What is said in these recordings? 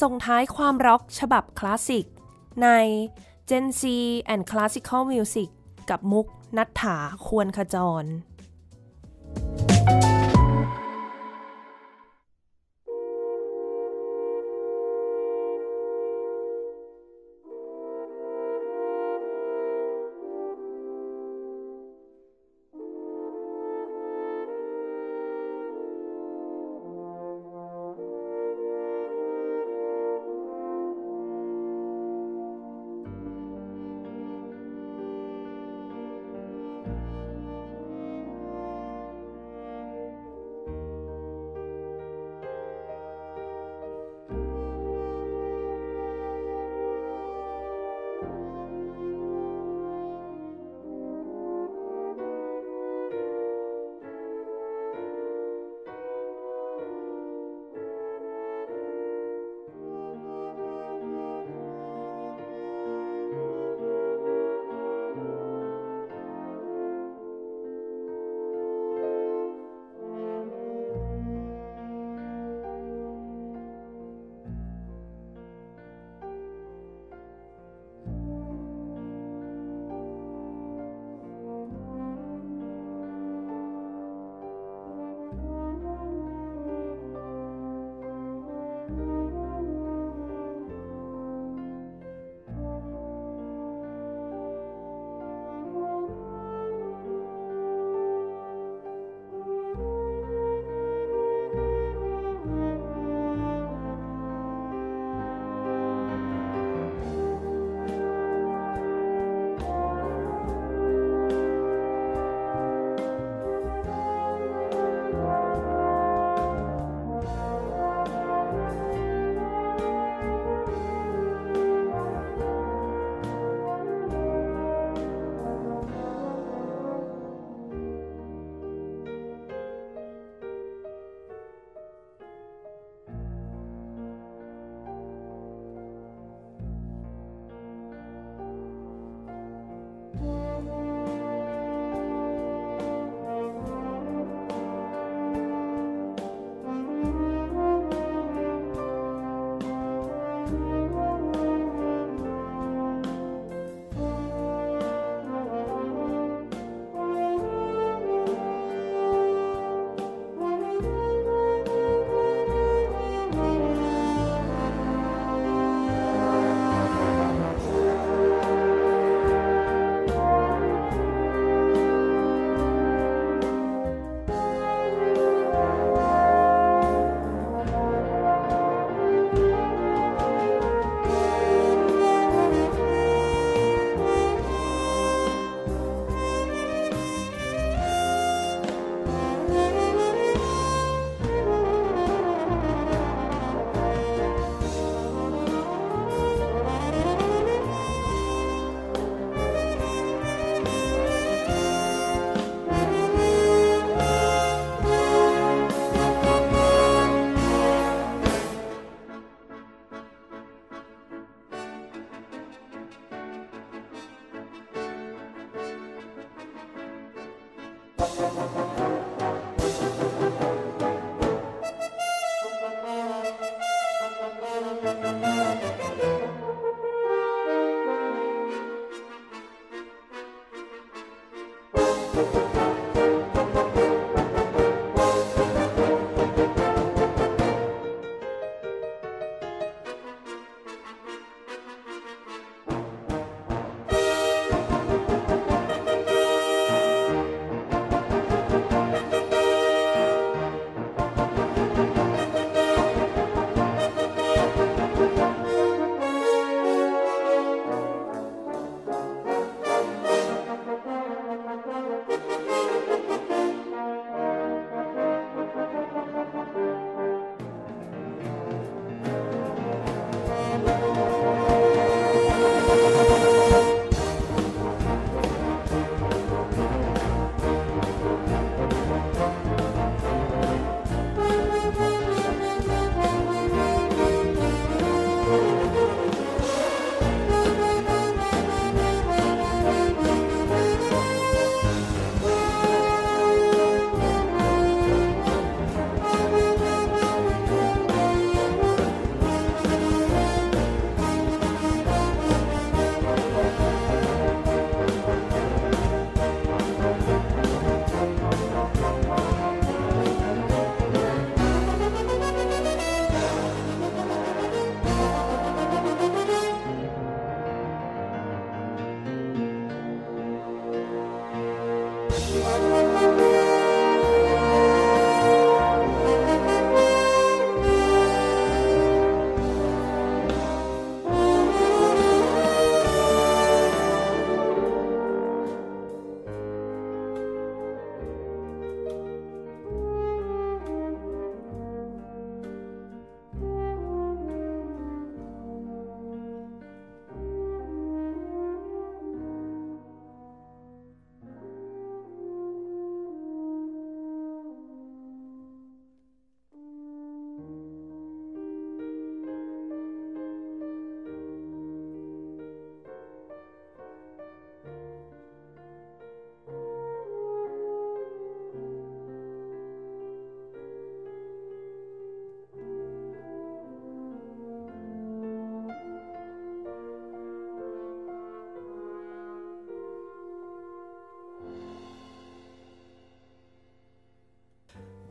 ส่งท้ายความร็อกฉบับคลาสสิก ใน Gen Z and Classical Music กับมุกนัฐถาควรขจร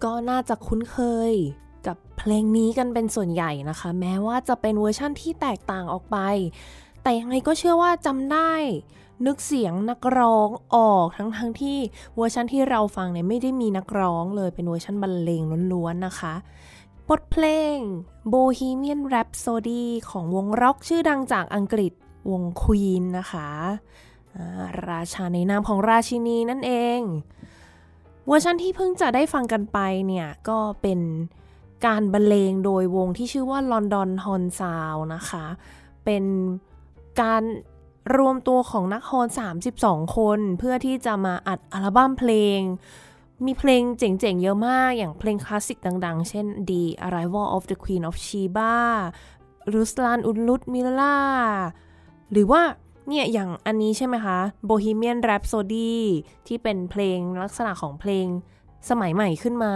ก็น่าจะคุ้นเคยกับเพลงนี้กันเป็นส่วนใหญ่นะคะ แม้ว่าจะเป็นเวอร์ชั่นที่แตกต่างออกไป แต่ยังไงก็เชื่อว่าจำได้ นึกเสียงนักร้องออกทั้งทั้งที่เวอร์ชันที่เราฟังเนี่ยไม่ได้มีนักร้องเลยเป็นเวอร์ชันบรรเลงล้วนๆนะคะบทเพลง Bohemian Rhapsody ของวงร็อกชื่อดังจากอังกฤษวง Queen นะคะ ราชาในนามของราชินีนั่นเอง เวอร์ชันที่เพิ่งจะได้ฟังกันไปเนี่ย ก็เป็นการบรรเลงโดยวงที่ชื่อว่า London Horn Sound นะคะ เป็นการรวมตัวของนัก horn 32 คน เพื่อที่จะมาอัดอัลบั้มเพลง มีเพลงเจ๋งๆ เยอะมาก อย่างเพลงคลาสสิกดังๆ เช่น The Arrival of the Queen of Sheba Ruslan and Ludmila หรือว่า เนี่ยอย่างอันนี้ใช่ไหมคะ Bohemian Rhapsody ที่เป็นเพลงลักษณะของเพลงสมัยใหม่ขึ้นมา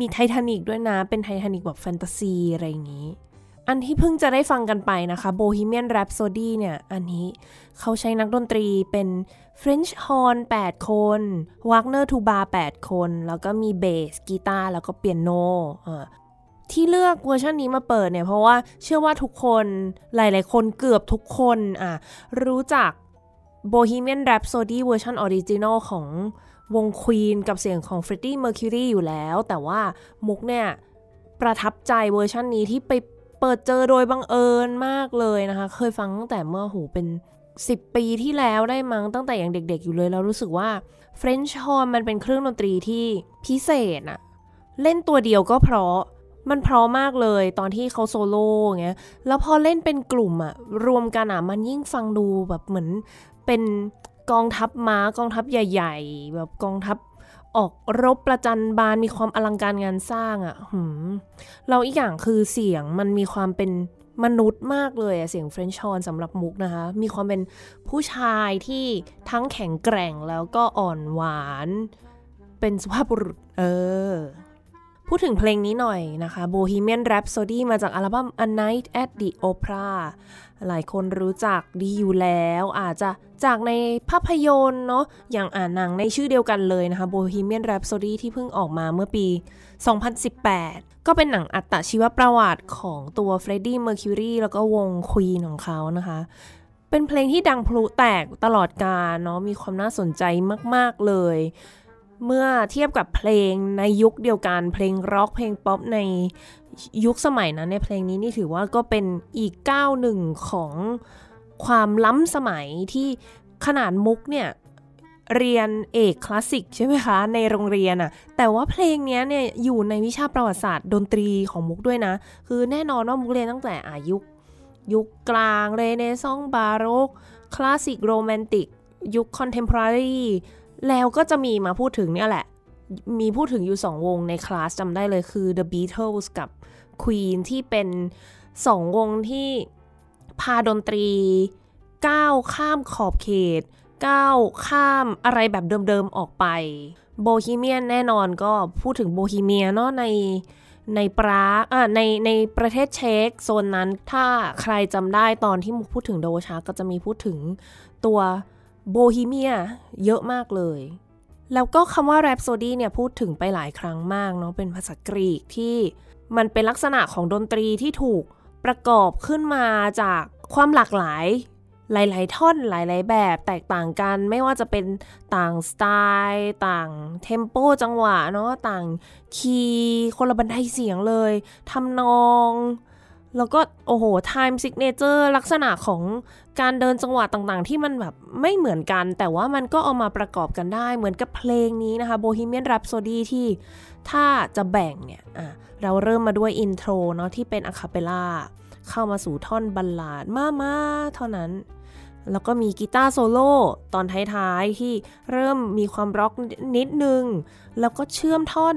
มีไททานิกด้วยนะ เป็นไททานิกแบบแฟนตาซีอะไรอย่างนี้ อันที่เพิ่งจะได้ฟังกันไปนะคะ Bohemian Rhapsody เนี่ย อันนี้เขาใช้นักดนตรีเป็น French horn 8 คน Wagner tuba 8 คน แล้วก็มีเบสกีตาร์แล้วก็เปียโน ที่เลือกเวอร์ชันนี้มาเปิดเนี่ยเพราะว่าเชื่อว่าทุกคนหลาย ๆ คนเกือบทุกคนอะรู้จัก Bohemian Rhapsody เวอร์ชัน original ของวง Queen กับเสียงของ Freddie Mercury อยู่แล้ว แต่ว่ามุกเนี่ยประทับใจเวอร์ชันนี้ที่ไปเปิดเจอโดยบังเอิญมากเลยนะคะ เคยฟังตั้งแต่เมื่อหูเป็น 10 ปีที่แล้วได้มั้งตั้งแต่ยังเด็กๆอยู่เลย แล้วรู้สึกว่า French horn มันเป็นเครื่องดนตรีที่พิเศษอะเล่นตัวเดียวก็เพราะ มันเพราะมากเลยตอนที่เขาโซโล่เงี้ย แล้วพอเล่นเป็นกลุ่มอะรวมกันอะมันยิ่งฟังดูแบบเหมือนเป็นกองทัพม้ากองทัพใหญ่ ๆ แบบกองทัพออกรบประจันบานมีความอลังการงานสร้างอะ่ะหืมเราอีกอย่างคือเสียงมันมีความเป็นมนุษย์มากเลยอะเสียงเฟรนช์ชอนสำหรับมุกนะคะ มีความเป็นผู้ชายที่ทั้งแข็งแกร่งแล้วก็อ่อนหวาน เป็นสุภาพบุรุษ เออ พูดถึงเพลงนี้หน่อยนะคะ Bohemian Rhapsody มาจากอัลบั้ม A Night at the Opera หลายคนรู้จักดีอยู่แล้ว อาจจะจากในภาพยนตร์เนาะอย่างอ่านหนังในชื่อเดียวกันเลยนะคะ Bohemian Rhapsody ที่เพิ่งออกมาเมื่อปี 2018 ก็เป็นหนังอัตชีวประวัติของตัว Freddie Mercury แล้วก็วง Queen ของเขานะคะเป็นเพลงที่ดังพลุแตกตลอดกาลเนาะมีความน่าสนใจมาก ๆ เลย เมื่อเทียบกับเพลงในยุคเดียวกัน เพลงร็อกเพลงป๊อปในยุคสมัยนั้นในเพลงนี้นี่ถือว่าก็เป็นอีกก้าวหนึ่งของความล้ำสมัยที่ขนาดมุกเนี่ยเรียนเอกคลาสสิกใช่ไหมคะ ในโรงเรียนอะแต่ว่าเพลงนี้เนี่ยอยู่ในวิชาประวัติศาสตร์ดนตรีของมุกด้วยนะ คือแน่นอนว่ามุกเรียนตั้งแต่อายุยุคกลางเรเนซองบาโรกคลาสสิกโรแมนติก ยุคคอนเทมพอรารี แล้วก็จะมีมาพูดถึงเนี่ยแหละ มีพูดถึงอยู่สองวงในคลาสจำได้เลยคือ The Beatles กับ Queen ที่เป็นสองวงที่พาดนตรีก้าวข้ามขอบเขตก้าวข้ามอะไรแบบเดิมๆออกไปโบฮีเมียนแน่นอนก็พูดถึงโบฮีเมียเนาะในในปราอ่าในในประเทศเช็กโซนนั้นถ้าใครจำได้ตอนที่มุกพูดถึงโดชาก็จะมีพูดถึงตัว โบฮีเมียเยอะมากเลย แล้วก็คำว่าแรปโซดีเนี่ยพูดถึงไปหลายครั้งมากเนาะเป็นภาษากรีกที่มันเป็นลักษณะของดนตรีที่ถูกประกอบขึ้นมาจากความหลากหลายหลาย ๆ ท่อนหลาย ๆ แบบแตกต่างกันไม่ว่าจะเป็นต่างสไตล์ ต่าง tempo จังหวะเนาะต่าง key คนละบันไดเสียงเลยทำนอง แล้วก็โอ้โห time signature ลักษณะของการเดินจังหวะต่างๆ ที่มันแบบไม่เหมือนกัน แต่ว่ามันก็เอามาประกอบกันได้เหมือนกับเพลงนี้นะคะ Bohemian Rhapsody ที่ถ้าจะแบ่งเนี่ยเราเริ่มมาด้วย intro เนาะที่เป็น a cappella เข้ามาสู่ท่อน ballad mamaเท่านั้น แล้วก็มีกีตาร์โซโล่ตอนท้ายๆ ที่เริ่มมีความร็อกนิดนึง แล้วก็เชื่อมท่อน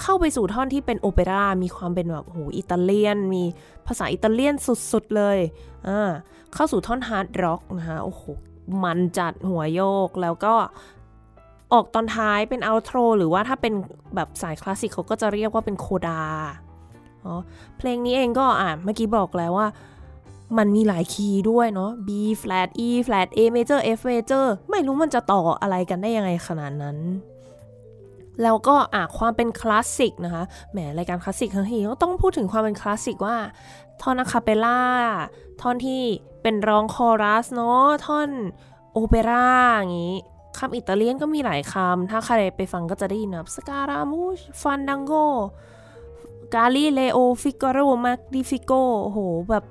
เข้าไปสู่ท่อนที่เป็นโอเปร่ามีความเป็นแบบโหอิตาเลียน มีภาษาอิตาเลียนสุดๆเลยอ่าเข้าสู่ท่อน hard rock นะคะโอ้โหมันจัดหัวโยกแล้วก็ออกตอนท้ายเป็น outro หรือว่าถ้าเป็นแบบสายคลาสสิกเขาก็จะเรียกว่าเป็น codaอ๋อเพลงนี้เองก็อ่าเมื่อกี้บอกแล้วว่ามันมีหลายคีย์ด้วยเนาะ B flat E flat A major F major ไม่รู้มันจะต่ออะไรกันได้ยังไงขนาดนั้น แล้วก็อะความเป็นคลาสสิกนะคะแหมรายการคลาสสิกทั้งทีก็ต้องพูดถึงความเป็นคลาสสิกว่าท่อนอะคาเปล่าท่อนที่เป็นร้องคอรัสเนาะท่อนโอเปร่าอย่างงี้คำอิตาเลียนก็มีหลายคำ ถ้าใครไปฟังก็จะได้ยินแบบสการามูชฟันดังโกGalileo Figaro magnifico โอ้โห แบบ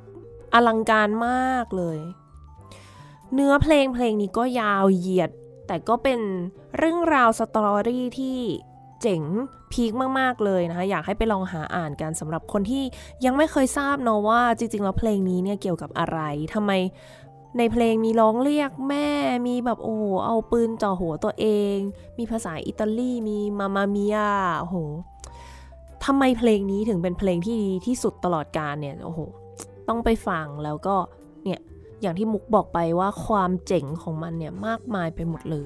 อลังการมากเลย เนื้อเพลงเพลงนี้ก็ยาวเหยียด แต่ก็เป็นเรื่องราว story ที่เจ๋ง peak มาก ๆ เลยนะคะ อยากให้ไปลองหาอ่านกันสำหรับคนที่ยังไม่เคยทราบเนาะว่าจริง ๆ แล้วเพลงนี้เนี่ยเกี่ยวกับอะไรทำไมในเพลงมีร้องเรียกแม่ มีแบบโอ้โหเอาปืนจ่อหัวตัวเอง มีภาษาอิตาลี มีมามามียโอ้โหทำไมเพลงนี้ถึงเป็นเพลงที่ดีที่สุดตลอดกาลเนี่ย โอ้โห ต้องไปฟังแล้วก็ อย่างที่มุกบอกไปว่าความเจ๋งของมันเนี่ยมากมายไปหมดเลย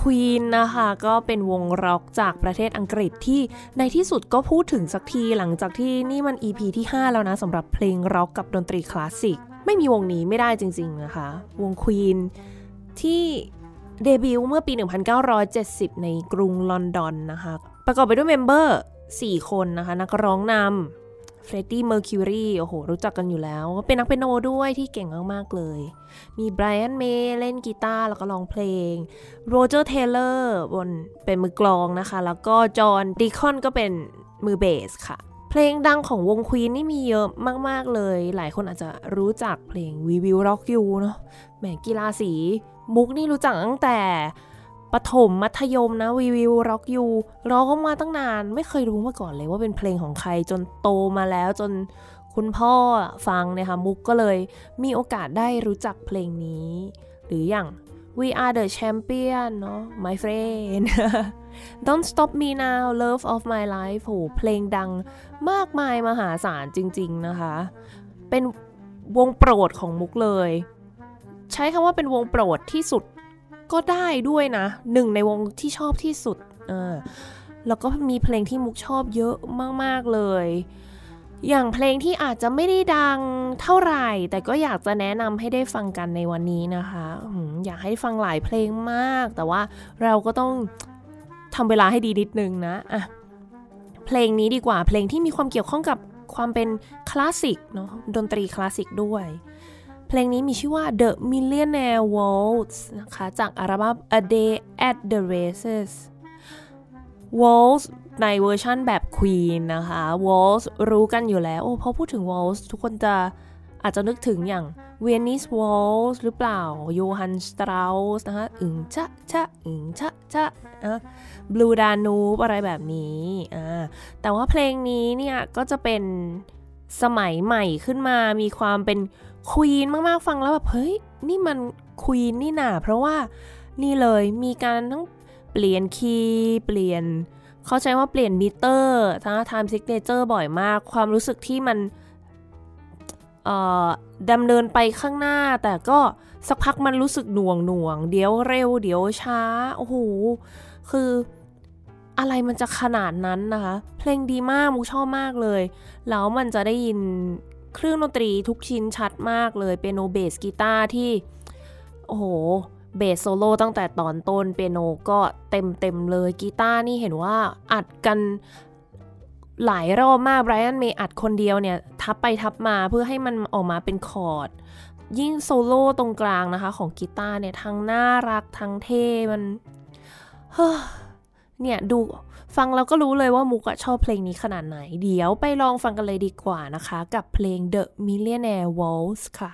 ควีนนะคะก็เป็นวงร็อกจากประเทศอังกฤษที่ในที่สุดก็พูดถึงสักทีหลังจากที่นี่มัน EP ที่ 5 แล้วนะสำหรับเพลงร็อกกับดนตรีคลาสสิก ไม่มีวงนี้ไม่ได้จริงๆนะคะ วง Queen ที่เดบิวต์เมื่อปี 1970 ในกรุงลอนดอนนะคะ ประกอบไปด้วย member 4 คนนะคะ นักร้องนำ Freddie Mercury โอ้โห รู้จักกันอยู่แล้ว เป็นนักเปียโนด้วยที่เก่งมาก ๆ เลย มี Brian May เล่นกีตาร์แล้วก็ร้องเพลง Roger Taylor บนเป็นมือกลองนะคะ แล้วก็ John Deacon ก็เป็นมือเบสค่ะเพลงดังของวง Queen นี่มีเยอะมาก ๆ เลย หลายคนอาจจะรู้จักเพลง We Will Rock You เนาะแหมกีฬาสี มุกนี่รู้จักตั้งแต่ ปฐมมัธยมนะ We Will Rock You ร้องมาตั้งนาน ไม่เคยรู้มาก่อนเลยว่าเป็นเพลงของใครจนโตมาแล้วจนคุณพ่อฟังเนี่ยค่ะมุกก็เลยมีโอกาสได้รู้จักเพลงนี้ หรืออย่าง We are the champion เนาะ my friend Don't stop me now love of my life โหเพลงดังมากมายมหาศาลจริง ๆ นะคะ เป็นวงโปรดของมุกเลย ใช้คำว่าเป็นวงโปรดที่สุด ก็ได้ด้วยนะหนึ่งในวงที่ชอบที่สุดเออแล้วก็มีเพลงที่มุกชอบเยอะมากๆเลย อย่างเพลงที่อาจจะไม่ได้ดังเท่าไหร่ แต่ก็อยากจะแนะนำให้ได้ฟังกันในวันนี้นะคะอยากให้ฟังหลายเพลงมาก แต่ว่าเราก็ต้องทำเวลาให้ดีนิดนึงนะอะเพลงนี้ดีกว่าเพลงที่มีความเกี่ยวข้องกับความเป็นคลาสสิกเนาะดนตรีคลาสสิกด้วย เพลงนี้มีชื่อว่า The Millionaire Waltz นะคะจากอัลบั้ม A Day at the Races Waltz ในเวอร์ชั่นแบบ Queen นะคะ Waltz รู้กันอยู่แล้ว โอ้พอพูดถึง Waltz ทุกคนจะอาจจะนึกถึงอย่าง Viennese Waltz หรือเปล่า Johann Strauss นะคะอึงชะชะอึงชะชะนะ Blue Danube อะไรแบบนี้อ่าแต่ว่าเพลงนี้เนี่ยก็จะเป็นสมัยใหม่ขึ้นมามีความเป็น ควีนมากๆฟังแล้วแบบเฮ้ยนี่มันควีนนี่นาเพราะว่านี่เลยมีการทั้งเปลี่ยน key เปลี่ยน เข้าใช้ว่าเปลี่ยนมิเตอร์ทั้ง time signature บ่อยมาก ความรู้สึกที่มันดำเนินไปข้างหน้า แต่ก็สักพักมันรู้สึกหน่วงหน่วง เดี๋ยวเร็ว เดี๋ยวช้า โอ้โห คืออะไรมันจะขนาดนั้นนะคะ เพลงดีมากมุกชอบมากเลย แล้วมันจะได้ยิน เครื่องดนตรีทุกชิ้นชัดมากเลยเปียโนเบสกีตาร์ที่ โอ้โหเบสโซโล่ตั้งแต่ตอนต้นเปียโนก็เต็มเต็มเลยกีตาร์นี่เห็นว่าอัดกันหลายรอบมาก Brian May อัดคนเดียวเนี่ย ทับไปทับมาเพื่อให้มันออกมาเป็นคอร์ด ยิ่งโซโล่ตรงกลางนะคะ ของกีตาร์เนี่ย ทั้งน่ารักทั้งเท่มันเฮ้เนี่ยดู ฟังแล้วก็รู้เลยว่ามุกชอบเพลงนี้ขนาดไหน เดี๋ยวไปลองฟังกันเลยดีกว่านะคะ กับเพลง The Millionaire Waltz ค่ะ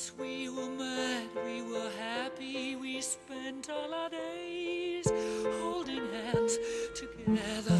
Once we were mad, we were happy, we spent all our days holding hands together.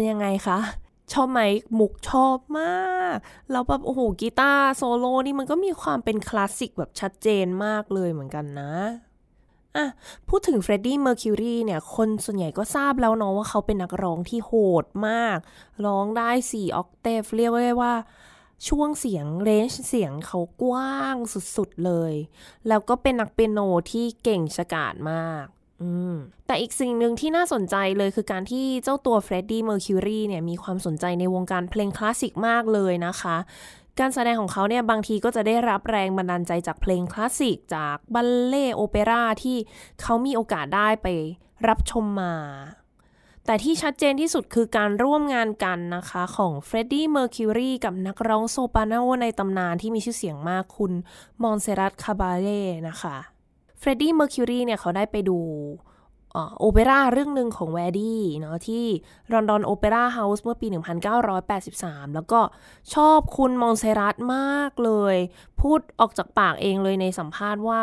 เป็นยังไงคะชอบไหมมุกชอบมาก แล้วแบบโอ้โหกีตาร์โซโล่นี่มันก็มีความเป็นคลาสสิกแบบชัดเจนมากเลยเหมือนกันนะอะพูดถึง Freddie Mercury เนี่ยคนส่วนใหญ่ก็ทราบแล้วเนาะว่าเขาเป็นนักร้องที่โหดมาก ร้องได้ 4 octave เรียกได้ว่าช่วงเสียง range เสียงเขากว้างสุดๆเลย แล้วก็เป็นนักเปียโนที่เก่งฉกาจมาก แต่อีกสิ่งหนึ่งที่น่าสนใจเลยคือการที่เจ้าตัวเฟรดดี้เมอร์คิวรีเนี่ยมีความสนใจในวงการเพลงคลาสสิกมากเลยนะคะ การแสดงของเขาเนี่ยบางทีก็จะได้รับแรงบันดาลใจจากเพลงคลาสสิกจากบัลเล่โอเปร่าที่เขามีโอกาสได้ไปรับชมมา แต่ที่ชัดเจนที่สุดคือการร่วมงานกันนะคะของเฟรดดี้เมอร์คิวรีกับนักร้องโซปราโนในตำนานที่มีชื่อเสียงมากคุณมอนเซรัตคาบาเล่นะคะ เฟรดดี้เมอร์คิวรีเนี่ยเขาได้ไปดูโอเปร่าเรื่องหนึ่งของแวร์ดี้เนาะที่ลอนดอนโอเปร่าเฮาส์เมื่อปี 1983 แล้วก็ชอบคุณมอนเซรัตมากเลย พูดออกจากปากเองเลยในสัมภาษณ์ว่า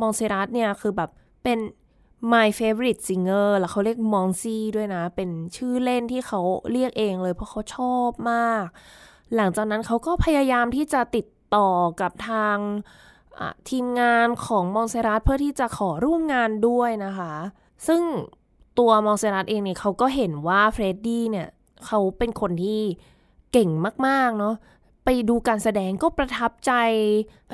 มองเซรัสเนี่ยคือแบบเป็น my favorite singer แล้วเขาเรียกมองซี่ด้วยนะ เป็นชื่อเล่นที่เขาเรียกเองเลยเพราะเขาชอบมาก หลังจากนั้นเขาก็พยายามที่จะติดต่อกับทาง ทีมงานของมองเซรัสเพื่อที่จะขอร่วมงานด้วยนะคะ ซึ่งตัวมองเซรัสเองเนี่ยเขาก็เห็นว่าเฟรดดี้เนี่ยเขาเป็นคนที่เก่งมากๆเนาะไปดูการแสดงก็ประทับใจ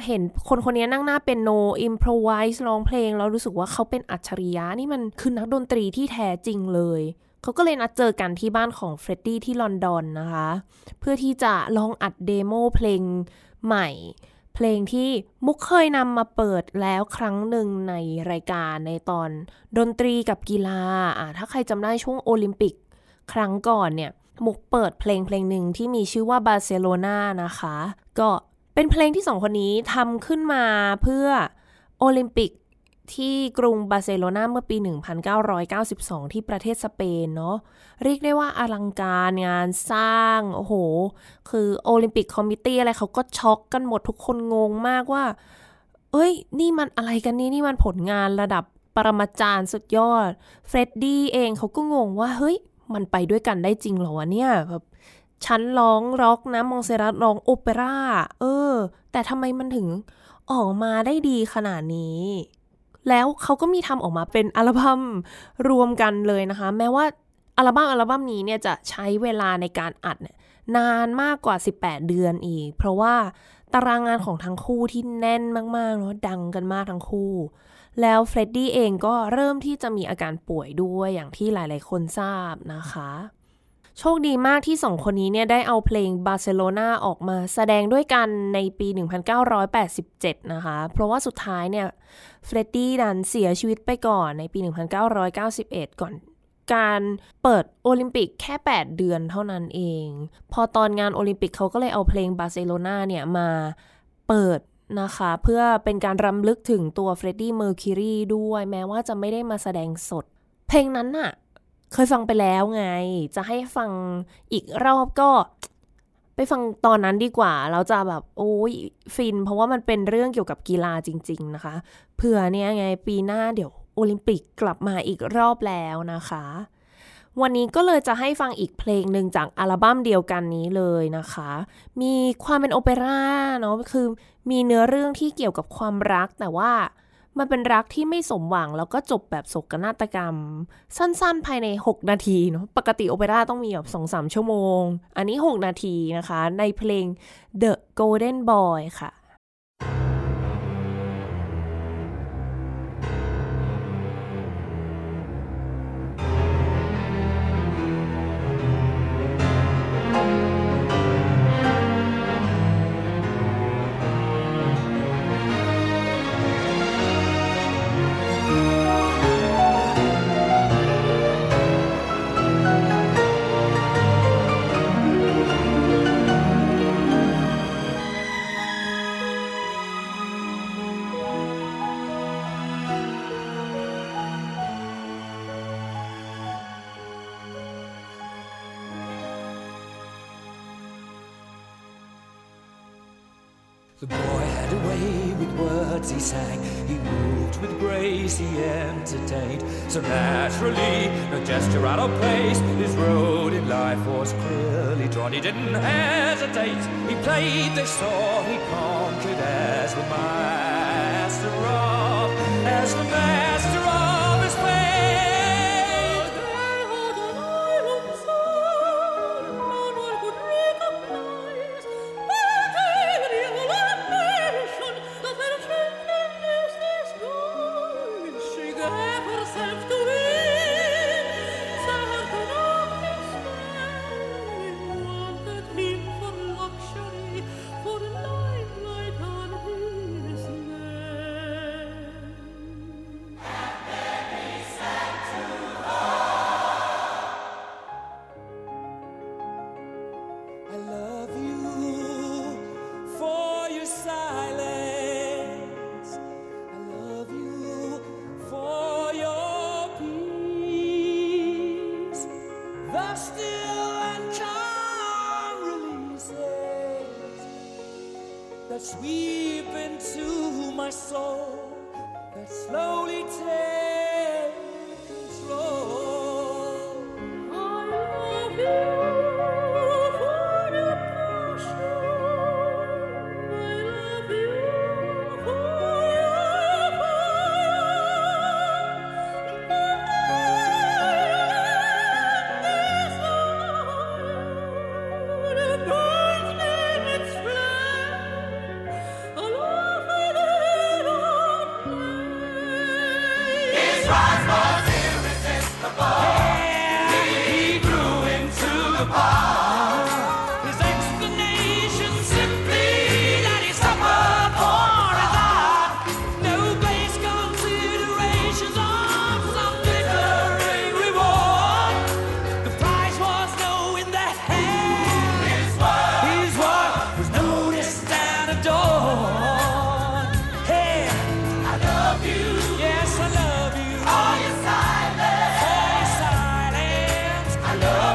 เห็นคนคนนี้นั่งหน้าเปียโน improvise ร้องเพลง แล้วรู้สึกว่าเขาเป็นอัจฉริยะนี่มันคือนักดนตรีที่แท้จริงเลย เขาก็เลยนัดเจอกันที่บ้านของเฟรดดี้ที่ลอนดอนนะคะ เพื่อที่จะลองอัดเดโมเพลงใหม่ เพลงที่มุกเคยนำมาเปิดแล้วครั้งหนึ่งในรายการในตอนดนตรีกับกีฬาอ่าถ้าใครจำได้ช่วงโอลิมปิกครั้งก่อนเนี่ย มุกเปิดเพลงเพลงหนึ่งที่มีชื่อว่าบาร์เซโลนานะคะ ก็เป็นเพลงที่สองคนนี้ทำขึ้นมาเพื่อโอลิมปิก ที่กรุงบาร์เซโลนาเมื่อปี 1992 ที่ประเทศสเปนเนาะเรียกได้ว่าอลังการงานสร้าง โอ้โห คือ Olympic Committee อะไรเขาก็ช็อกกันหมดทุกคนงงมากว่า เอ้ย นี่มันอะไรกันนี่ นี่มันผลงานระดับปรมาจารย์สุดยอด เฟรดดี้เองเขาก็งงว่า เฮ้ย มันไปด้วยกันได้จริงเหรอวะเนี่ยแบบฉันร้องร็อกนะมองเซรัสร้องโอเปร่าเออ แต่ทำไมมันถึงออกมาได้ดีขนาดนี้ แล้วเขาก็มีทำออกมาเป็นอัลบั้มรวมกันเลยนะคะ แม้ว่าอัลบั้มอัลบั้มนี้เนี่ยจะใช้เวลาในการอัดเนี่ยนานมากกว่า 18 เดือนอีก เพราะว่าตารางงานของทั้งคู่ที่แน่นมากๆเนาะดังกันมากทั้งคู่ แล้วเฟรดดี้เองก็เริ่มที่จะมีอาการป่วยด้วยอย่างที่หลายๆคนทราบนะคะ โชคดีมากที่สองคนนี้เนี่ยได้เอาเพลงบาร์เซโลนาออกมาแสดงด้วยกันในปี 1987 นะคะ เพราะว่าสุดท้ายเนี่ยเฟรดดี้ดันเสียชีวิตไปก่อนในปี 1991 ก่อนการเปิดโอลิมปิกแค่ 8 เดือนเท่านั้นเอง พอตอนงานโอลิมปิกเขาก็เลยเอาเพลงบาร์เซโลนาเนี่ยมาเปิดนะคะเพื่อเป็นการรำลึกถึงตัวเฟรดดี้เมอร์คิวรีด้วย แม้ว่าจะไม่ได้มาแสดงสด เพลงนั้นน่ะ เคยฟังไปแล้วไง จะให้ฟังอีกรอบก็ไปฟังตอนนั้นดีกว่า เราจะแบบโอ้ยฟิน เพราะว่ามันเป็นเรื่องเกี่ยวกับกีฬาจริง ๆ นะคะ เผื่อเนี่ยไงปีหน้าเดี๋ยวโอลิมปิกกลับมาอีกรอบแล้วนะคะ วันนี้ก็เลยจะให้ฟังอีกเพลงหนึ่งจากอัลบั้มเดียวกันนี้เลยนะคะ มีความเป็นโอเปร่าเนาะคือมีเนื้อเรื่องที่เกี่ยวกับความรักแต่ว่า มันเป็นรักที่ไม่สมหวังแล้วก็จบแบบโศกนาฏกรรม สั้นๆ ภายใน 6 นาทีเนาะปกติโอเปร่าต้องมีแบบ2-3ชั่วโมง อันนี้ 6 นาทีนะคะ ในเพลง The Golden Boy ค่ะ words he sang. He moved with grace, he entertained. So naturally, no gesture out of place. His road in life was clearly drawn. He didn't hesitate. He played, they saw, he conquered as the master of, as the master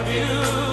you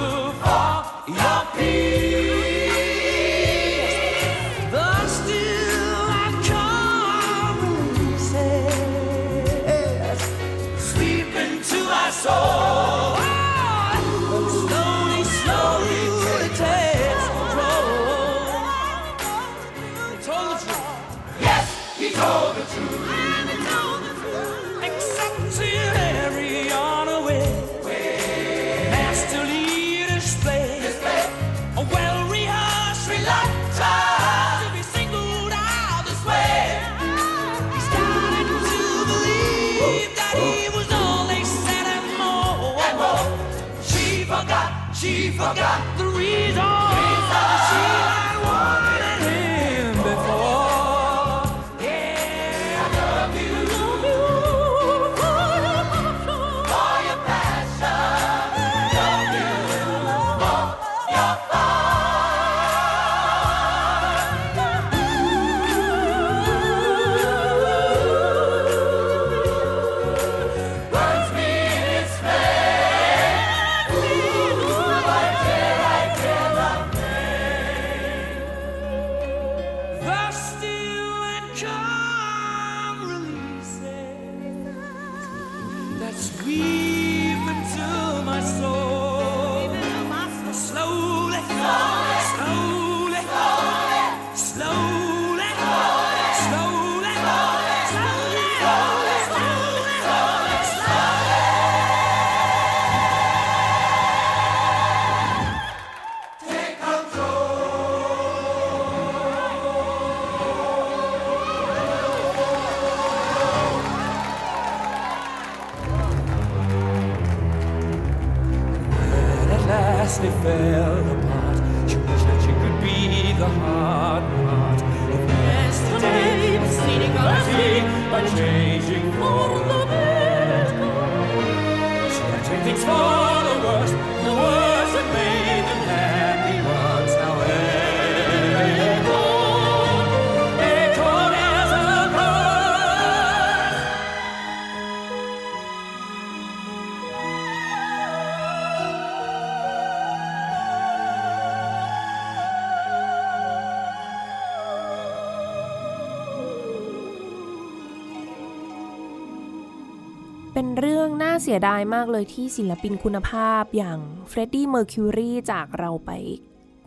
น่าเสียดายมากเลยที่ศิลปินคุณภาพอย่างเฟรดดี้เมอร์คิวรีจากเราไป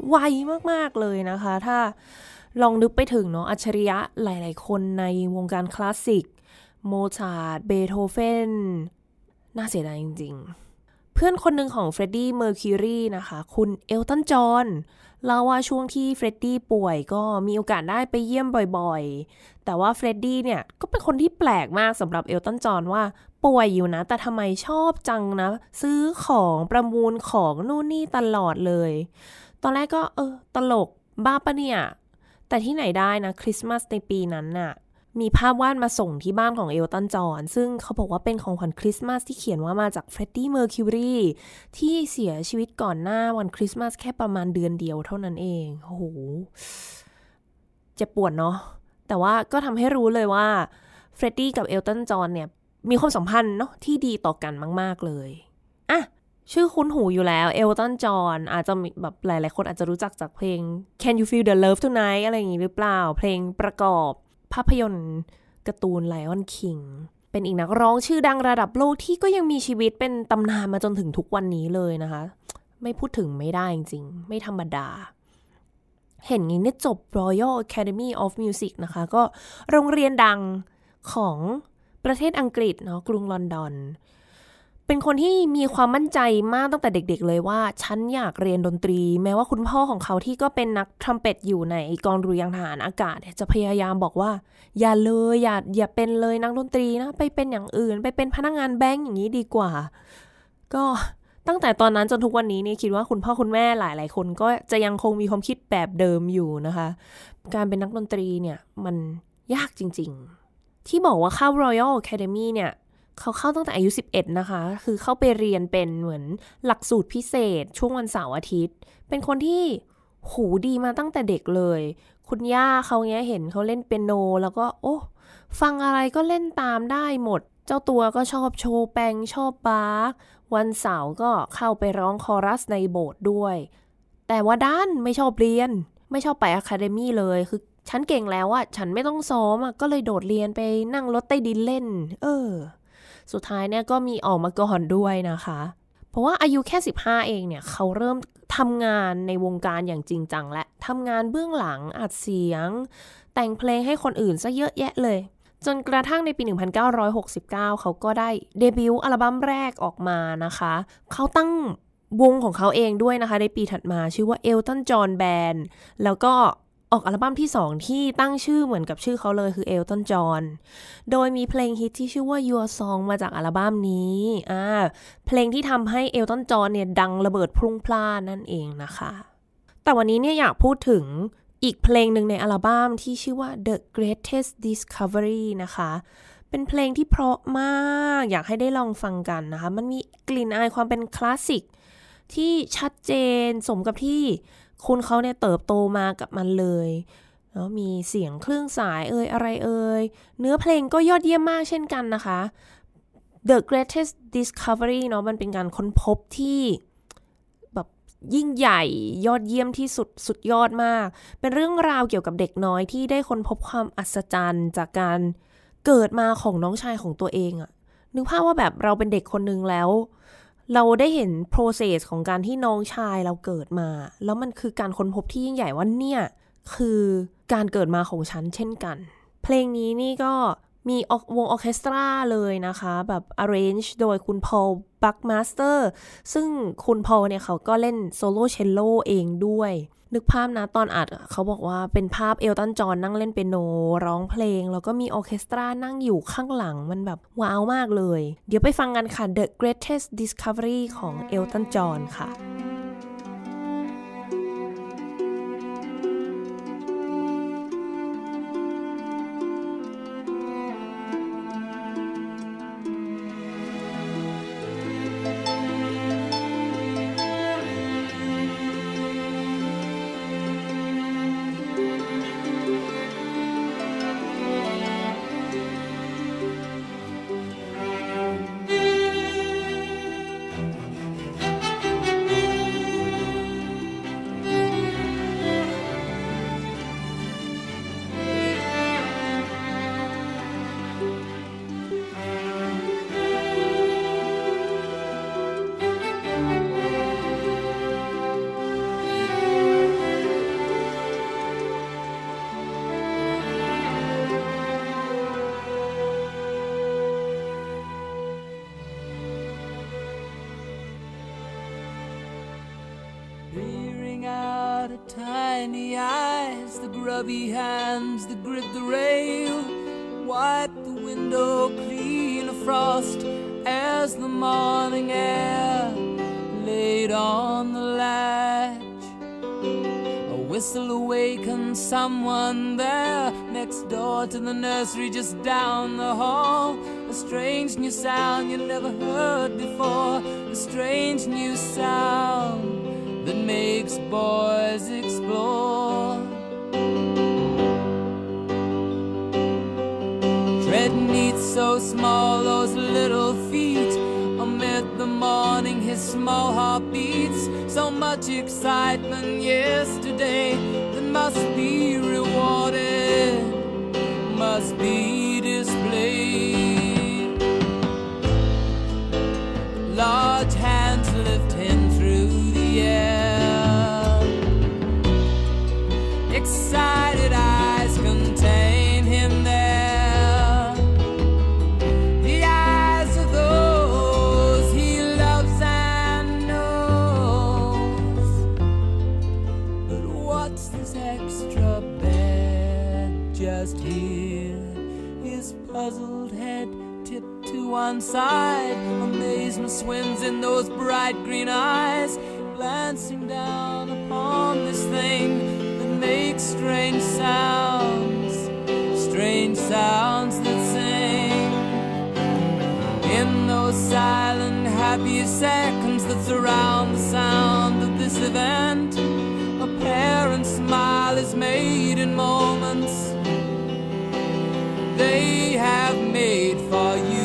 ไวมาก ๆ เลยนะคะ ถ้าลองนึกไปถึงเนาะอัจฉริยะหลาย ๆ คนในวงการคลาสสิก โมซาร์ทเบโธเฟน น่าเสียดายจริง ๆ เพื่อนคนหนึ่งของเฟรดดี้เมอร์คิวรีนะคะ คุณเอลตันจอห์น เล่าว่าช่วงที่เฟรดดี้ป่วยก็มีโอกาสได้ไปเยี่ยมบ่อยๆ แต่ว่าเฟรดดี้เนี่ยก็เป็นคนที่แปลกมากสำหรับเอลตันจอห์นว่าป่วยอยู่นะ แต่ทำไมชอบจังนะ ซื้อของประมูลของนู่นนี่ตลอดเลย ตอนแรกก็เออตลกบ้าปะเนี่ย แต่ที่ไหนได้นะคริสต์มาสในปีนั้นน่ะ มีภาพวาดมาส่งที่บ้านของเอลตันจอห์นซึ่งเขาบอกว่าเป็นของขวัญคริสต์มาสที่เขียนว่ามาจากเฟรดดี้เมอร์คิวรีที่เสียชีวิตก่อนหน้าวันคริสต์มาสแค่ประมาณเดือนเดียวเท่านั้นเองโอ้โหเจ็บปวดเนาะแต่ว่าก็ทำให้รู้เลยว่าเฟรดดี้กับเอลตันจอห์นเนี่ยมีความสัมพันธ์เนาะที่ดีต่อกันมาก ๆ เลยอะชื่อคุ้นหูอยู่แล้วเอลตันจอห์นอาจจะแบบหลาย ๆ คนอาจจะรู้จักจากเพลง Can You Feel the Love Tonight อะไรอย่างงี้หรือเปล่า เพลงประกอบ ภาพยนตร์การ์ตูนไลออนคิงเป็นอีกนักร้องชื่อดังระดับโลกที่ก็ยังมีชีวิตเป็นตำนานมาจนถึงทุกวันนี้เลยนะคะ ไม่พูดถึงไม่ได้จริงๆ ไม่ธรรมดา เห็นงี้เนี่ยจบ Royal Academy of Music นะคะ ก็โรงเรียนดังของประเทศอังกฤษเนาะกรุงลอนดอน เป็นคนที่มีความมั่นใจมากตั้งแต่เด็ก ๆ เลยว่า ฉันอยากเรียนดนตรี แม้ว่าคุณพ่อของเขาที่ก็เป็นนักทรัมเป็ตอยู่ในกองดุริยางทหารอากาศ จะพยายามบอกว่า อย่าเลยอย่าอย่าเป็นเลยนักดนตรีนะ ไปเป็นอย่างอื่น ไปเป็นพนักงานแบงก์อย่างนี้ดีกว่า ก็ตั้งแต่ตอนนั้นจนทุกวันนี้นี่คิดว่าคุณพ่อคุณแม่หลาย ๆ คนก็จะยังคงมีความคิดแบบเดิมอยู่นะคะ การเป็นนักดนตรีเนี่ยมันยากจริง ๆ ที่บอกว่าเข้า Royal Academy เนี่ย เขาเข้าตั้งแต่อายุ 11 นะคะ คือเข้าไปเรียนเป็นเหมือนหลักสูตรพิเศษ ช่วงวันเสาร์อาทิตย์ เป็นคนที่หูดีมาตั้งแต่เด็กเลย คุณย่าเขาเนี้ยเห็นเขาเล่นเปียโน แล้วก็ โอ้ ฟังอะไรก็เล่นตามได้หมด เจ้าตัวก็ชอบโชว์แปงชอบบาร์กวันเสาร์ก็เข้าไปร้องคอรัสในโบสถ์ด้วย แต่ว่าดันไม่ชอบเรียน ไม่ชอบไป academy เลย คือฉันเก่งแล้วอะฉันไม่ต้องซ้อมอะก็เลยโดดเรียนไปนั่งรถใต้ดินเล่น เออ สุดท้ายเนี่ยก็หนีออกมาก่อนด้วยนะคะ เพราะว่าอายุแค่ 15 เองเนี่ยเขาเริ่มทำงานในวงการอย่างจริงจังและทำงานเบื้องหลังอัดเสียง แต่งเพลงให้คนอื่นซะเยอะแยะเลย จนกระทั่งในปี 1969 เขาก็ได้เดบิวต์อัลบั้มแรกออกมานะคะ เขาตั้งวงของเขาเองด้วยนะคะ ในปีถัดมาชื่อว่า Elton John Band แล้วก็ ออกอัลบั้มที่ 2 ที่ตั้งชื่อเหมือนกับชื่อเขาเลยคือ Elton John โดยมีเพลงฮิตที่ชื่อว่า Your Song มาจากอัลบั้มนี้อ่าเพลงที่ทำให้ Elton John เนี่ยดังระเบิดพรุ่งพล่านนั่นเองนะคะ แต่วันนี้เนี่ยอยากพูดถึงอีกเพลงหนึ่งในอัลบั้มที่ชื่อว่า The Greatest Discovery นะคะ เป็นเพลงที่เพราะมากอยากให้ได้ลองฟังกันนะคะ มันมีกลิ่นอายความเป็นคลาสสิกที่ชัดเจนสมกับที่ คุณเขาเนี่ยเติบโตมากับมันเลยเนาะมีเสียงเครื่องสายเอ่ยอะไรเอ่ยเนื้อเพลงก็ยอดเยี่ยมมากเช่นกันนะคะ The Greatest Discovery เนาะมันเป็นการค้นพบที่แบบยิ่งใหญ่ยอดเยี่ยมที่สุดสุดยอดมาก เป็นเรื่องราวเกี่ยวกับเด็กน้อยที่ได้ค้นพบความอัศจรรย์จากการเกิดมาของน้องชายของตัวเองอะนึกภาพว่าแบบเราเป็นเด็กคนนึงแล้ว เราได้เห็น process ของการที่น้องชายเราเกิดมา แล้วมันคือการค้นพบที่ยิ่งใหญ่ว่าเนี่ย คือการเกิดมาของฉันเช่นกัน เพลงนี้นี่ก็มีวงออเคสตราเลยนะคะ แบบ arrange โดยคุณพอลบัคมาสเตอร์ซึ่งคุณพอลเนี่ยเขาก็เล่นโซโล่เชลโลเองด้วย นึกภาพนะตอนอัดเขาบอกว่าเป็นภาพเอลตันจอห์นนั่งเล่นเปียโน ร้องเพลง แล้วก็มีออเคสตรานั่งอยู่ข้างหลังมันแบบว้าวมากเลย เดี๋ยวไปฟังกันค่ะ The Greatest Discovery ของเอลตันจอห์นค่ะ nursery just down the hall. A strange new sound you never heard before. A strange new sound that makes boys explore. Tread neat, so small, those little feet. Amid the morning, his small heart beats. So much excitement yesterday that must be must be displayed. Large hands lift him through the air. Excited eyes contain him there. The eyes of those he loves and knows. But what's this extra bed just here? One side. Amazement swims in those bright green eyes, glancing down upon this thing that makes strange sounds, strange sounds that sing. In those silent, happy seconds that surround the sound of this event, a parent's smile is made in moments they have made for you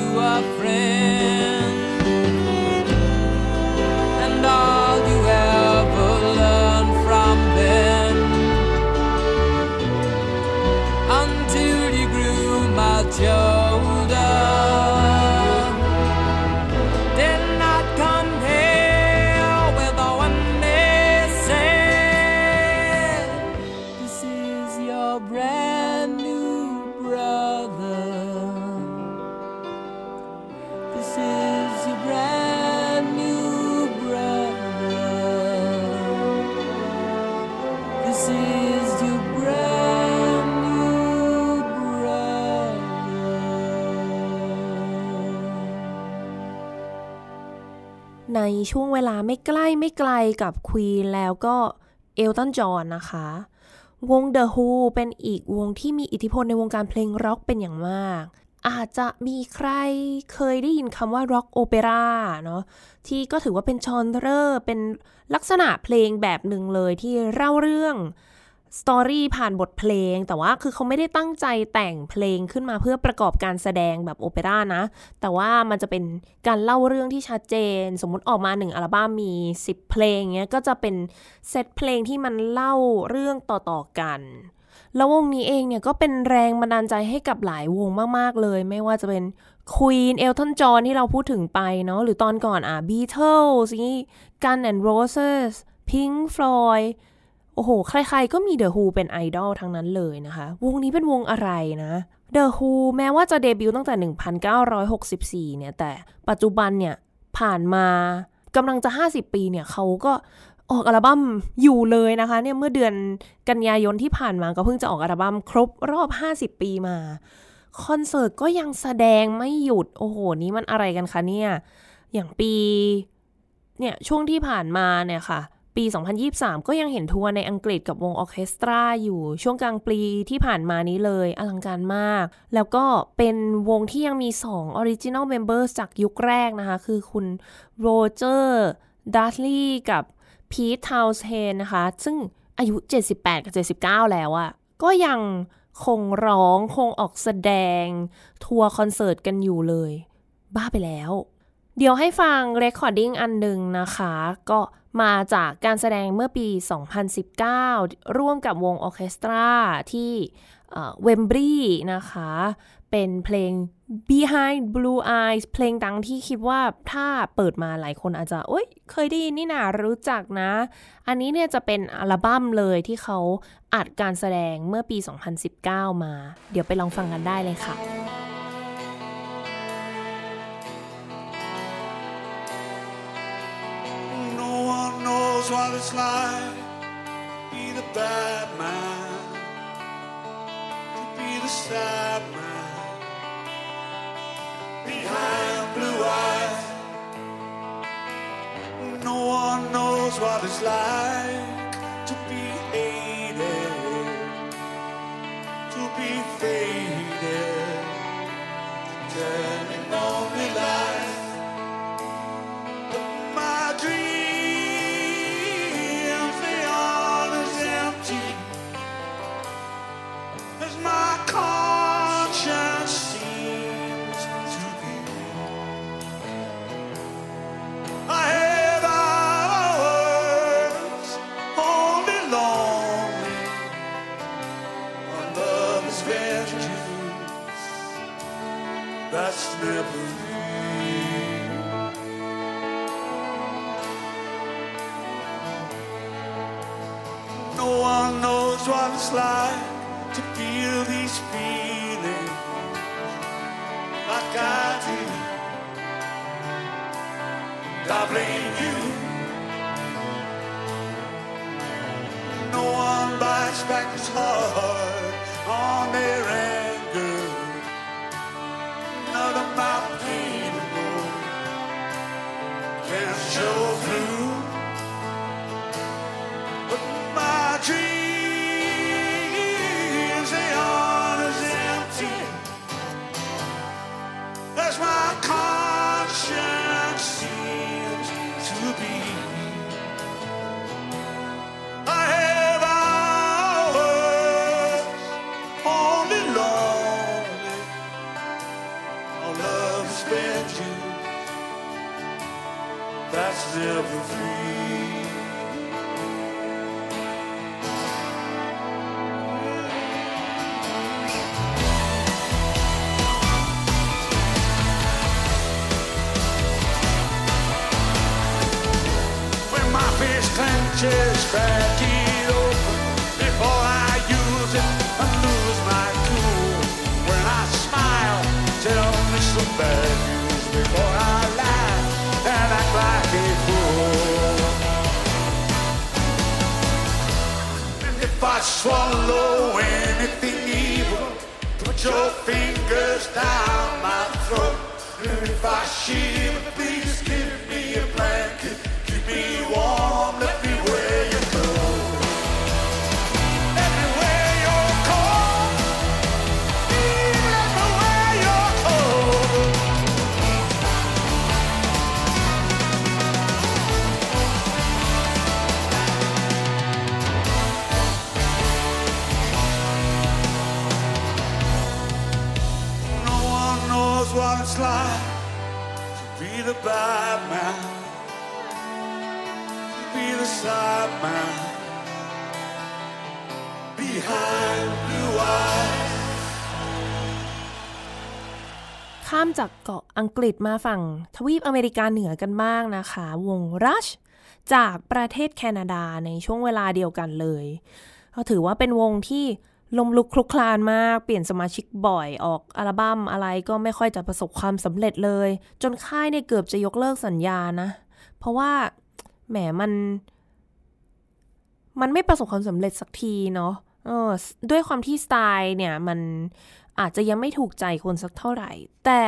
ช่วงเวลาไม่ใกล้ไม่ไกลกับควีนแล้วก็เอลตันจอห์นนะคะ วง The Who เป็นอีกวงที่มีอิทธิพลในวงการเพลงร็อกเป็นอย่างมาก อาจจะมีใครเคยได้ยินคำว่าร็อกโอเปร่าเนาะที่ก็ถือว่าเป็น genre เป็นลักษณะเพลงแบบหนึ่งเลยที่เล่าเรื่อง story ผ่านบทเพลง แต่ว่าคือเขาไม่ได้ตั้งใจแต่งเพลงขึ้นมาเพื่อประกอบการแสดงแบบโอเปร่านะ แต่ว่ามันจะเป็นการเล่าเรื่องที่ชัดเจน สมมุติออกมาหนึ่งอัลบั้มมี 10 เพลงเงี้ยก็จะเป็นเซตเพลงที่มันเล่าเรื่องต่อๆกันแล้ววงนี้เองเนี่ยก็เป็นแรงบันดาลใจให้กับหลายวงมาก ๆ เลย ไม่ว่าจะเป็น Queen Elton John ที่เราพูดถึงไปเนาะหรือตอนก่อนอะ Beatles นี่ Gun and Roses Pink Floyd โอ้ โอ้โห ใครๆ ก็มี The Who เป็นไอดอลทั้งนั้นเลยนะคะ วงนี้เป็นวงอะไรนะ The Who แม้ว่าจะเดบิวต์ตั้งแต่ 1964 เนี่ย แต่ปัจจุบันเนี่ย ผ่านมากำลังจะ 50 ปีเนี่ยเขาก็ออกอัลบั้มอยู่เลยนะคะเนี่ยเมื่อเดือนกันยายนที่ผ่านมาก็เพิ่งจะออกอัลบั้มครบรอบ 50 ปีมา คอนเสิร์ตก็ยังแสดงไม่หยุด โอ้โห นี่มันอะไรกันคะเนี่ย อย่างปีเนี่ยช่วงที่ผ่านมาเนี่ยค่ะ ปี 2023 ก็ยังเห็นทัวร์ในอังกฤษกับวงออเคสตราอยู่ช่วงกลางปีที่ผ่านมานี้เลยอลังการมาก แล้วก็เป็นวงที่ยังมี 2 Original Members จากยุคแรกนะคะ คือคุณโรเจอร์ดัลทรีย์กับพีททาวน์เซนด์นะคะ ซึ่งอายุ 78 กับ 79 แล้วอะก็ยังคงร้องคงออกแสดง ทัวร์คอนเสิร์ตกันอยู่เลย บ้าไปแล้ว เดี๋ยวให้ฟัง recording อันหนึ่งนะคะ ก็ มาจากการแสดงเมื่อปี 2019 ร่วมกับวงออเคสตราที่เวมบรีนะคะ เป็นเพลง Behind Blue Eyes เพลงดังที่คิดว่าถ้าเปิดมาหลายคนอาจจะโอ๊ยเคยได้ยินนี่นารู้จักนะ อันนี้เนี่ยจะเป็นอัลบั้มเลยที่เขาอัดการแสดงเมื่อปี 2019 มา เดี๋ยวไปลองฟังกันได้เลยค่ะ knows what it's like to be the bad man, to be the sad man. Behind blue eyes. No one knows what it's like oh. อังกฤษมาฝั่งทวีปอเมริกาเหนือกันบ้างนะคะ วง Rush จากประเทศแคนาดาในช่วงเวลาเดียวกันเลยก็ถือว่าเป็นวงที่ลมลุกคลุกคลานมาก เปลี่ยนสมาชิกบ่อยออกอัลบั้มอะไรก็ไม่ค่อยจะประสบความสำเร็จเลย จนค่ายเนี่ยเกือบจะยกเลิกสัญญานะ เพราะว่าแหมมัน มันไม่ประสบความสำเร็จสักทีเนาะเออด้วยความที่สไตล์เนี่ยมัน อาจจะยังไม่ถูกใจคนสักเท่าไหร่ แต่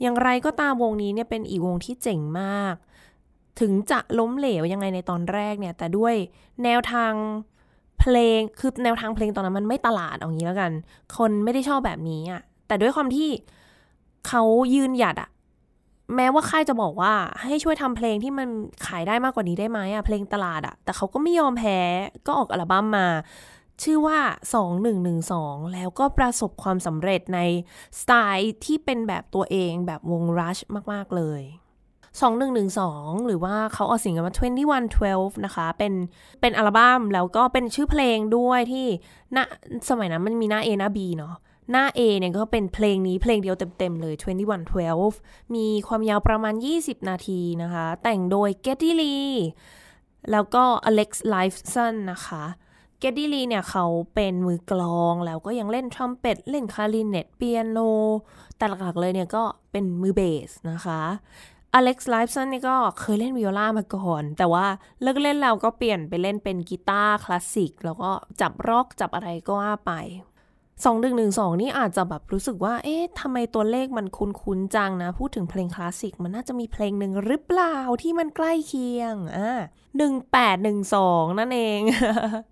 อย่างไรก็ตามวงนี้เนี่ยเป็นอีกวงที่เจ๋งมาก ถึงจะล้มเหลวยังไงในตอนแรกเนี่ย แต่ด้วยแนวทางเพลงคือแนวทางเพลงตอนนั้นมันไม่ตลาดเอางี้แล้วกัน คนไม่ได้ชอบแบบนี้อะแต่ด้วยความที่เขายืนหยัดอะแม้ว่าค่ายจะบอกว่าให้ช่วยทำเพลงที่มันขายได้มากกว่านี้ได้ไหมอะเพลงตลาดอะแต่เขาก็ไม่ยอมแพ้ก็ออกอัลบั้มมา ชื่อว่า 2112 แล้วก็ประสบความสำเร็จในสไตล์ที่เป็นแบบตัวเองแบบวง Rush มาก ๆ เลย 2112 หรือว่าเขาเอาสิ่งกันมา 2112 นะคะ เป็นเป็นอัลบั้มแล้วก็เป็นชื่อเพลงด้วยที่ณสมัยนั้นมันมีหน้า A หน้า B เนาะหน้า A เนี่ยก็เป็นเพลงนี้เพลงเดียวเต็มๆเลย 2112 มีความยาวประมาณ 20 นาทีนะคะ แต่งโดย Geddy Lee แล้วก็ Alex Lifeson นะคะ เกดดี้ลีเนี่ยเขาเป็นมือกลองแล้วก็ยังเล่นทรัมเป็ตเล่นคลาริเนตเปียโน แต่หลักๆเลยเนี่ยก็เป็นมือเบสนะคะอเล็กซ์ไลฟ์สันนี่ก็เคยเล่นวิโอลามาก่อน แต่ว่าเลิกเล่นแล้วก็เปลี่ยนไปเล่นเป็นกีตาร์คลาสสิก แล้วก็จับร็อกจับอะไรก็ว่าไป สองหนึ่งหนึ่งสองนี่อาจจะแบบรู้สึกว่า เอ๊ะทำไมตัวเลขมันคุ้นๆจังนะ พูดถึงเพลงคลาสสิก มันน่าจะมีเพลงหนึ่งหรือเปล่าที่มันใกล้เคียง อ่าหนึ่งแปดหนึ่งสองนั่นเอง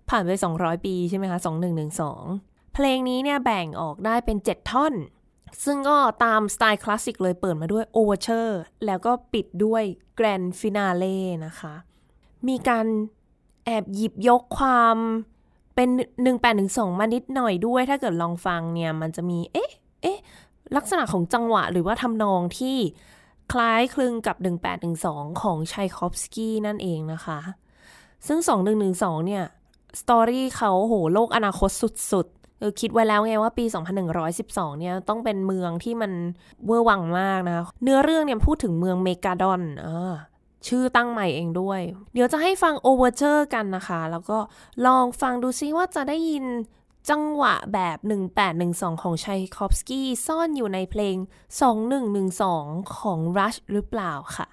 ผ่านไป 200 ปีใช่ไหมคะสองหนึ่งหนึ่งสองเพลงนี้เนี่ยแบ่งออกได้เป็น 7 ท่อน ซึ่งก็ตามสไตล์คลาสสิกเลยเปิดมาด้วย overture แล้วก็ปิดด้วย grand finale นะคะ มีการแอบหยิบยกความ เป็น1812มานิดหน่อยด้วย ถ้าเกิดลองฟังเนี่ยมันจะมีเอ๊ะเอ๊ะลักษณะของจังหวะหรือว่าทำนองที่คล้ายคลึงกับ 1812 ของไชคอฟสกี้นั่นเองนะคะ ซึ่ง 2112 เนี่ย story เขาโหโลกอนาคตสุดๆเออคิดไว้แล้วไงว่าปี 2112 เนี่ย ต้องเป็นเมืองที่มันเวอร์วังมากนะ เนื้อเรื่องเนี่ยพูดถึงเมืองเมกาดอนอ่า ชื่อตั้งใหม่เองด้วย เดี๋ยวจะให้ฟังโอเวอร์เจอร์กันนะคะ แล้วก็ลองฟังดูซิว่าจะได้ยินจังหวะแบบ 1812 ของชัยคอฟสกี้ซ่อนอยู่ในเพลง 2112 ของ Rush หรือเปล่าค่ะ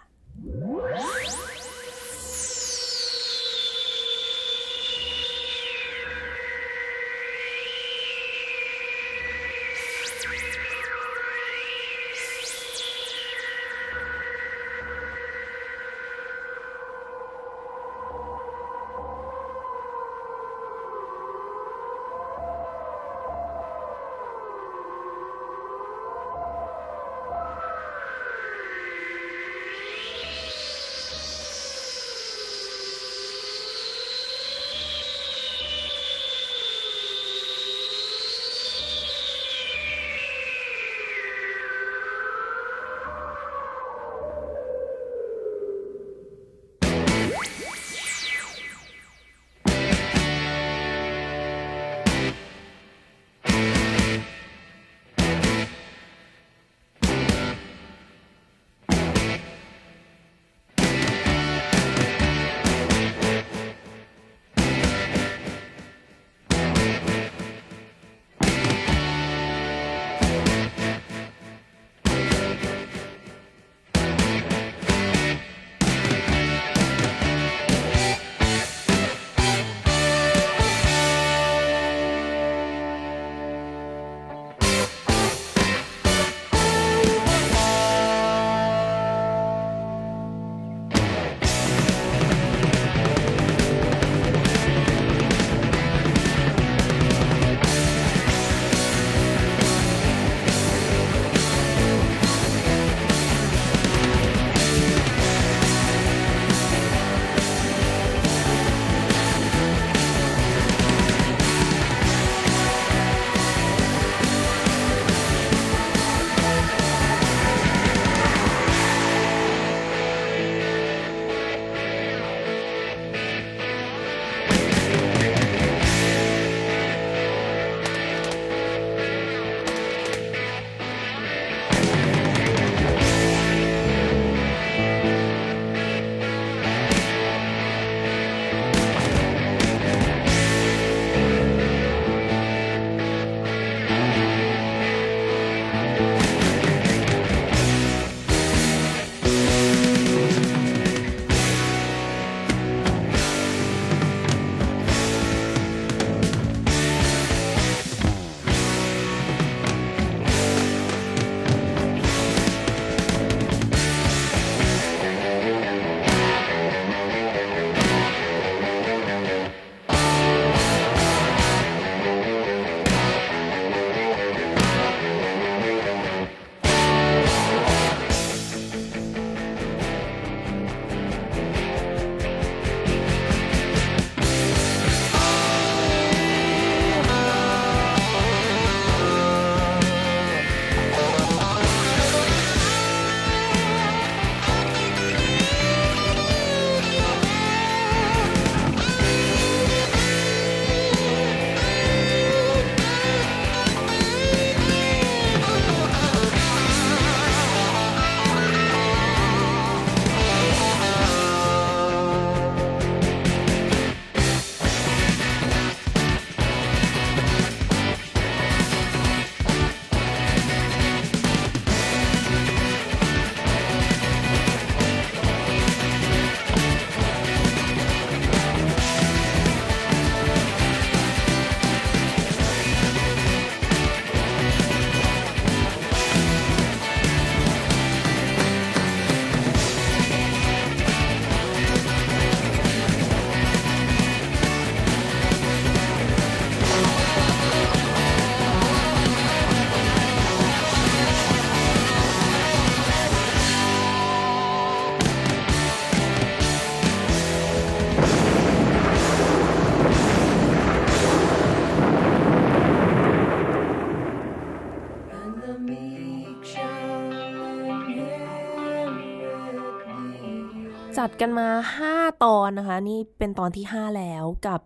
จัดกันมา 5 ตอนนะคะ นี่เป็นตอนที่ 5 แล้วกับ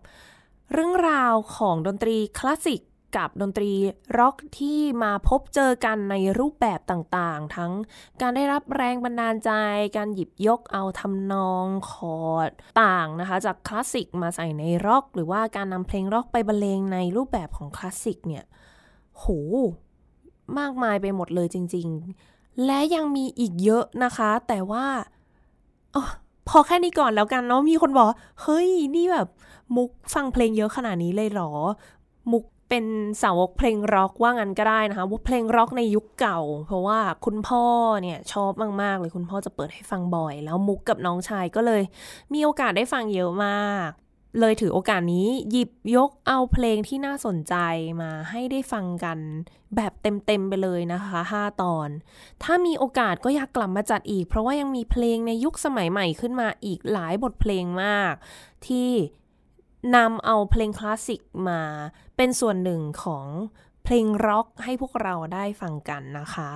เรื่องราวของดนตรีคลาสสิกกับดนตรีร็อกที่มาพบเจอกันในรูปแบบต่างๆ ทั้งการได้รับแรงบันดาลใจ การหยิบยกเอาทำนองคอร์ดต่างนะคะ จากคลาสสิกมาใส่ในร็อก หรือว่าการนำเพลงร็อกไปบรรเลงในรูปแบบของคลาสสิกเนี่ยโหมากมายไปหมดเลยจริง ๆ และยังมีอีกเยอะนะคะ แต่ว่าอ๋อ พอแค่นี้ก่อนแล้วกันเนาะมีคนบอก เฮ้ย นี่แบบมุกฟังเพลงเยอะขนาดนี้เลยหรอ มุกเป็นสาวกเพลงร็อกว่างั้นก็ได้นะคะว่าเพลงร็อกในยุคเก่า เพราะว่าคุณพ่อเนี่ยชอบมาก ๆ เลยคุณพ่อจะเปิดให้ฟังบ่อย แล้วมุกกับน้องชายก็เลย มีโอกาสได้ฟังเยอะมาก เลยถือโอกาสนี้หยิบยกเอาเพลงที่น่าสนใจมาให้ได้ฟังกันแบบเต็มๆไปเลยนะคะ 5 ตอน ถ้ามีโอกาสก็อยากกลับมาจัดอีก เพราะว่ายังมีเพลงในยุคสมัยใหม่ขึ้นมาอีกหลายบทเพลงมาก ที่นำเอาเพลงคลาสสิกมาเป็นส่วนหนึ่งของเพลงร็อกให้พวกเราได้ฟังกันนะคะ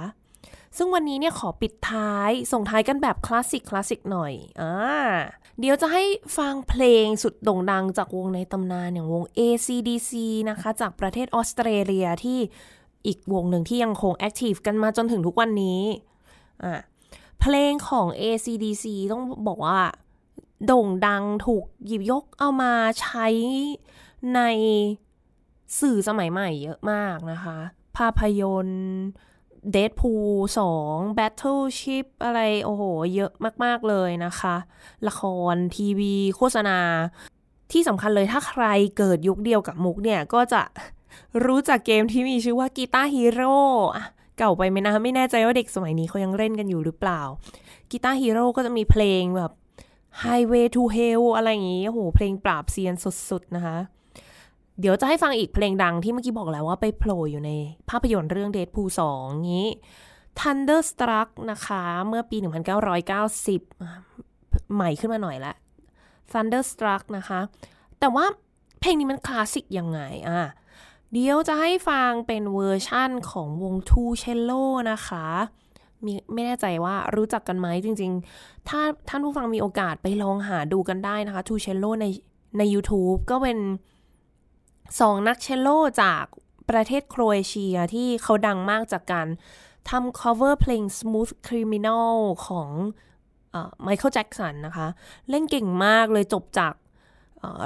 ซึ่งวันนี้เนี่ยขอปิดท้าย ส่งท้ายกันแบบคลาสสิกคลาสสิกหน่อยอ่าเดี๋ยวจะให้ฟังเพลงสุดโด่งดังจากวงในตำนานอย่างวง ACDC นะคะ จากประเทศออสเตรเลียที่อีกวงหนึ่งที่ยังคงแอคทีฟกันมาจนถึงทุกวันนี้อ่าเพลงของ ACDC ต้องบอกว่าโด่งดังถูกหยิบยกเอามาใช้ในสื่อสมัยใหม่เยอะมากนะคะ ภาพยนตร์ Deadpool 2 Battleship อะไร โอ้โห เยอะมาก ๆ เลยนะคะ ละครทีวี โฆษณา ที่สำคัญเลยถ้าใครเกิดยุคเดียวกับมุกเนี่ย ก็จะรู้จักเกมที่มีชื่อว่า Guitar Hero เก่าไปไหมนะไม่แน่ใจว่าเด็กสมัยนี้เขายังเล่นกันอยู่หรือเปล่า Guitar Hero ก็จะมีเพลงแบบ Highway to Hell อะไรอย่างงี้โอ้โห เพลงปราบเซียนสุด ๆ นะคะ เดี๋ยวจะให้ฟังอีกเพลงดังที่เมื่อกี้บอกแล้วว่าไปโผล่อยู่ในภาพยนตร์เรื่อง Deadpool 2งี้ Thunderstruck นะคะ เมื่อปี 1990อะใหม่ขึ้นมาหน่อยละ Thunderstruck นะคะ แต่ว่าเพลงนี้มันคลาสสิกยังไงอะเดี๋ยวจะให้ฟังเป็นเวอร์ชั่นของวง 2Cellos นะคะมีไม่แน่ใจว่ารู้จักกันไหมจริง ๆ ถ้าท่านผู้ฟังมีโอกาสไปลองหาดูกันได้นะคะ 2Cellos ในใน YouTube ก็เป็น สองนักเชลโลจากประเทศโครเอเชียที่เขาดังมากจากการทำ cover เพลง Smooth Criminal ของไมเคิลแจ็กสันนะคะ เล่นเก่งมากเลยจบจาก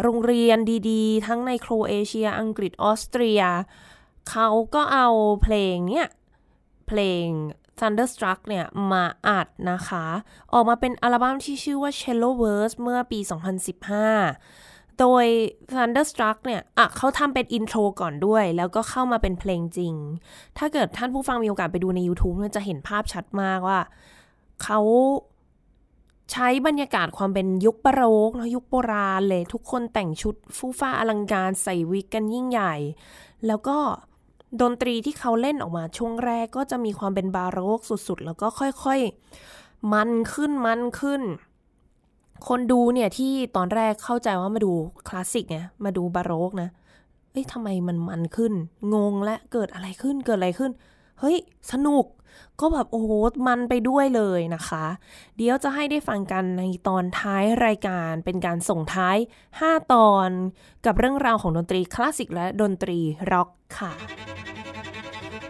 โรงเรียนดีๆ ทั้งในโครเอเชีย อังกฤษออสเตรีย เขาก็เอาเพลงเนี่ยเพลง Thunderstruck เนี่ย มาอัดนะคะ ออกมาเป็นอัลบั้มที่ชื่อว่า Celloverse เมื่อปี 2015 โดย Thunderstruck เนี่ย อะเขาทำเป็น intro ก่อนด้วย แล้วก็เข้ามาเป็นเพลงจริง ถ้าเกิดท่านผู้ฟังมีโอกาสไปดูใน YouTube เนี่ยจะเห็นภาพชัดมากว่า เขาใช้บรรยากาศความเป็นยุคบาโรกเนะยุคโบราณเลย ทุกคนแต่งชุดฟูฟ้าอลังการใส่วิกกันยิ่งใหญ่ แล้วก็ดนตรีที่เขาเล่นออกมาช่วงแรกก็จะมีความเป็นบาโรกสุดๆ แล้วก็ค่อยๆ มันขึ้นมันขึ้น คนดูเนี่ยที่ตอนแรกเข้าใจว่ามาดูคลาสสิกไงมาดูบาโรกนะเอ้ยทำไมมันมันขึ้น งงและเกิดอะไรขึ้นเกิดอะไรขึ้น เฮ้ย สนุก ก็แบบ โอ้โห มันไปด้วยเลยนะคะ เดี๋ยวจะให้ได้ฟังกันในตอนท้ายรายการเป็นการส่งท้าย 5 ตอนกับเรื่องราวของดนตรีคลาสสิกและดนตรีร็อกค่ะ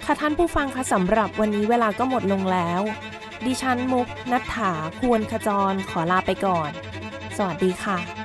ค่ะท่านผู้ฟังคะสำหรับวันนี้เวลาก็หมดลงแล้ว ดิฉันมุกนัฐถาควรขจรขอลาไปก่อน สวัสดีค่ะ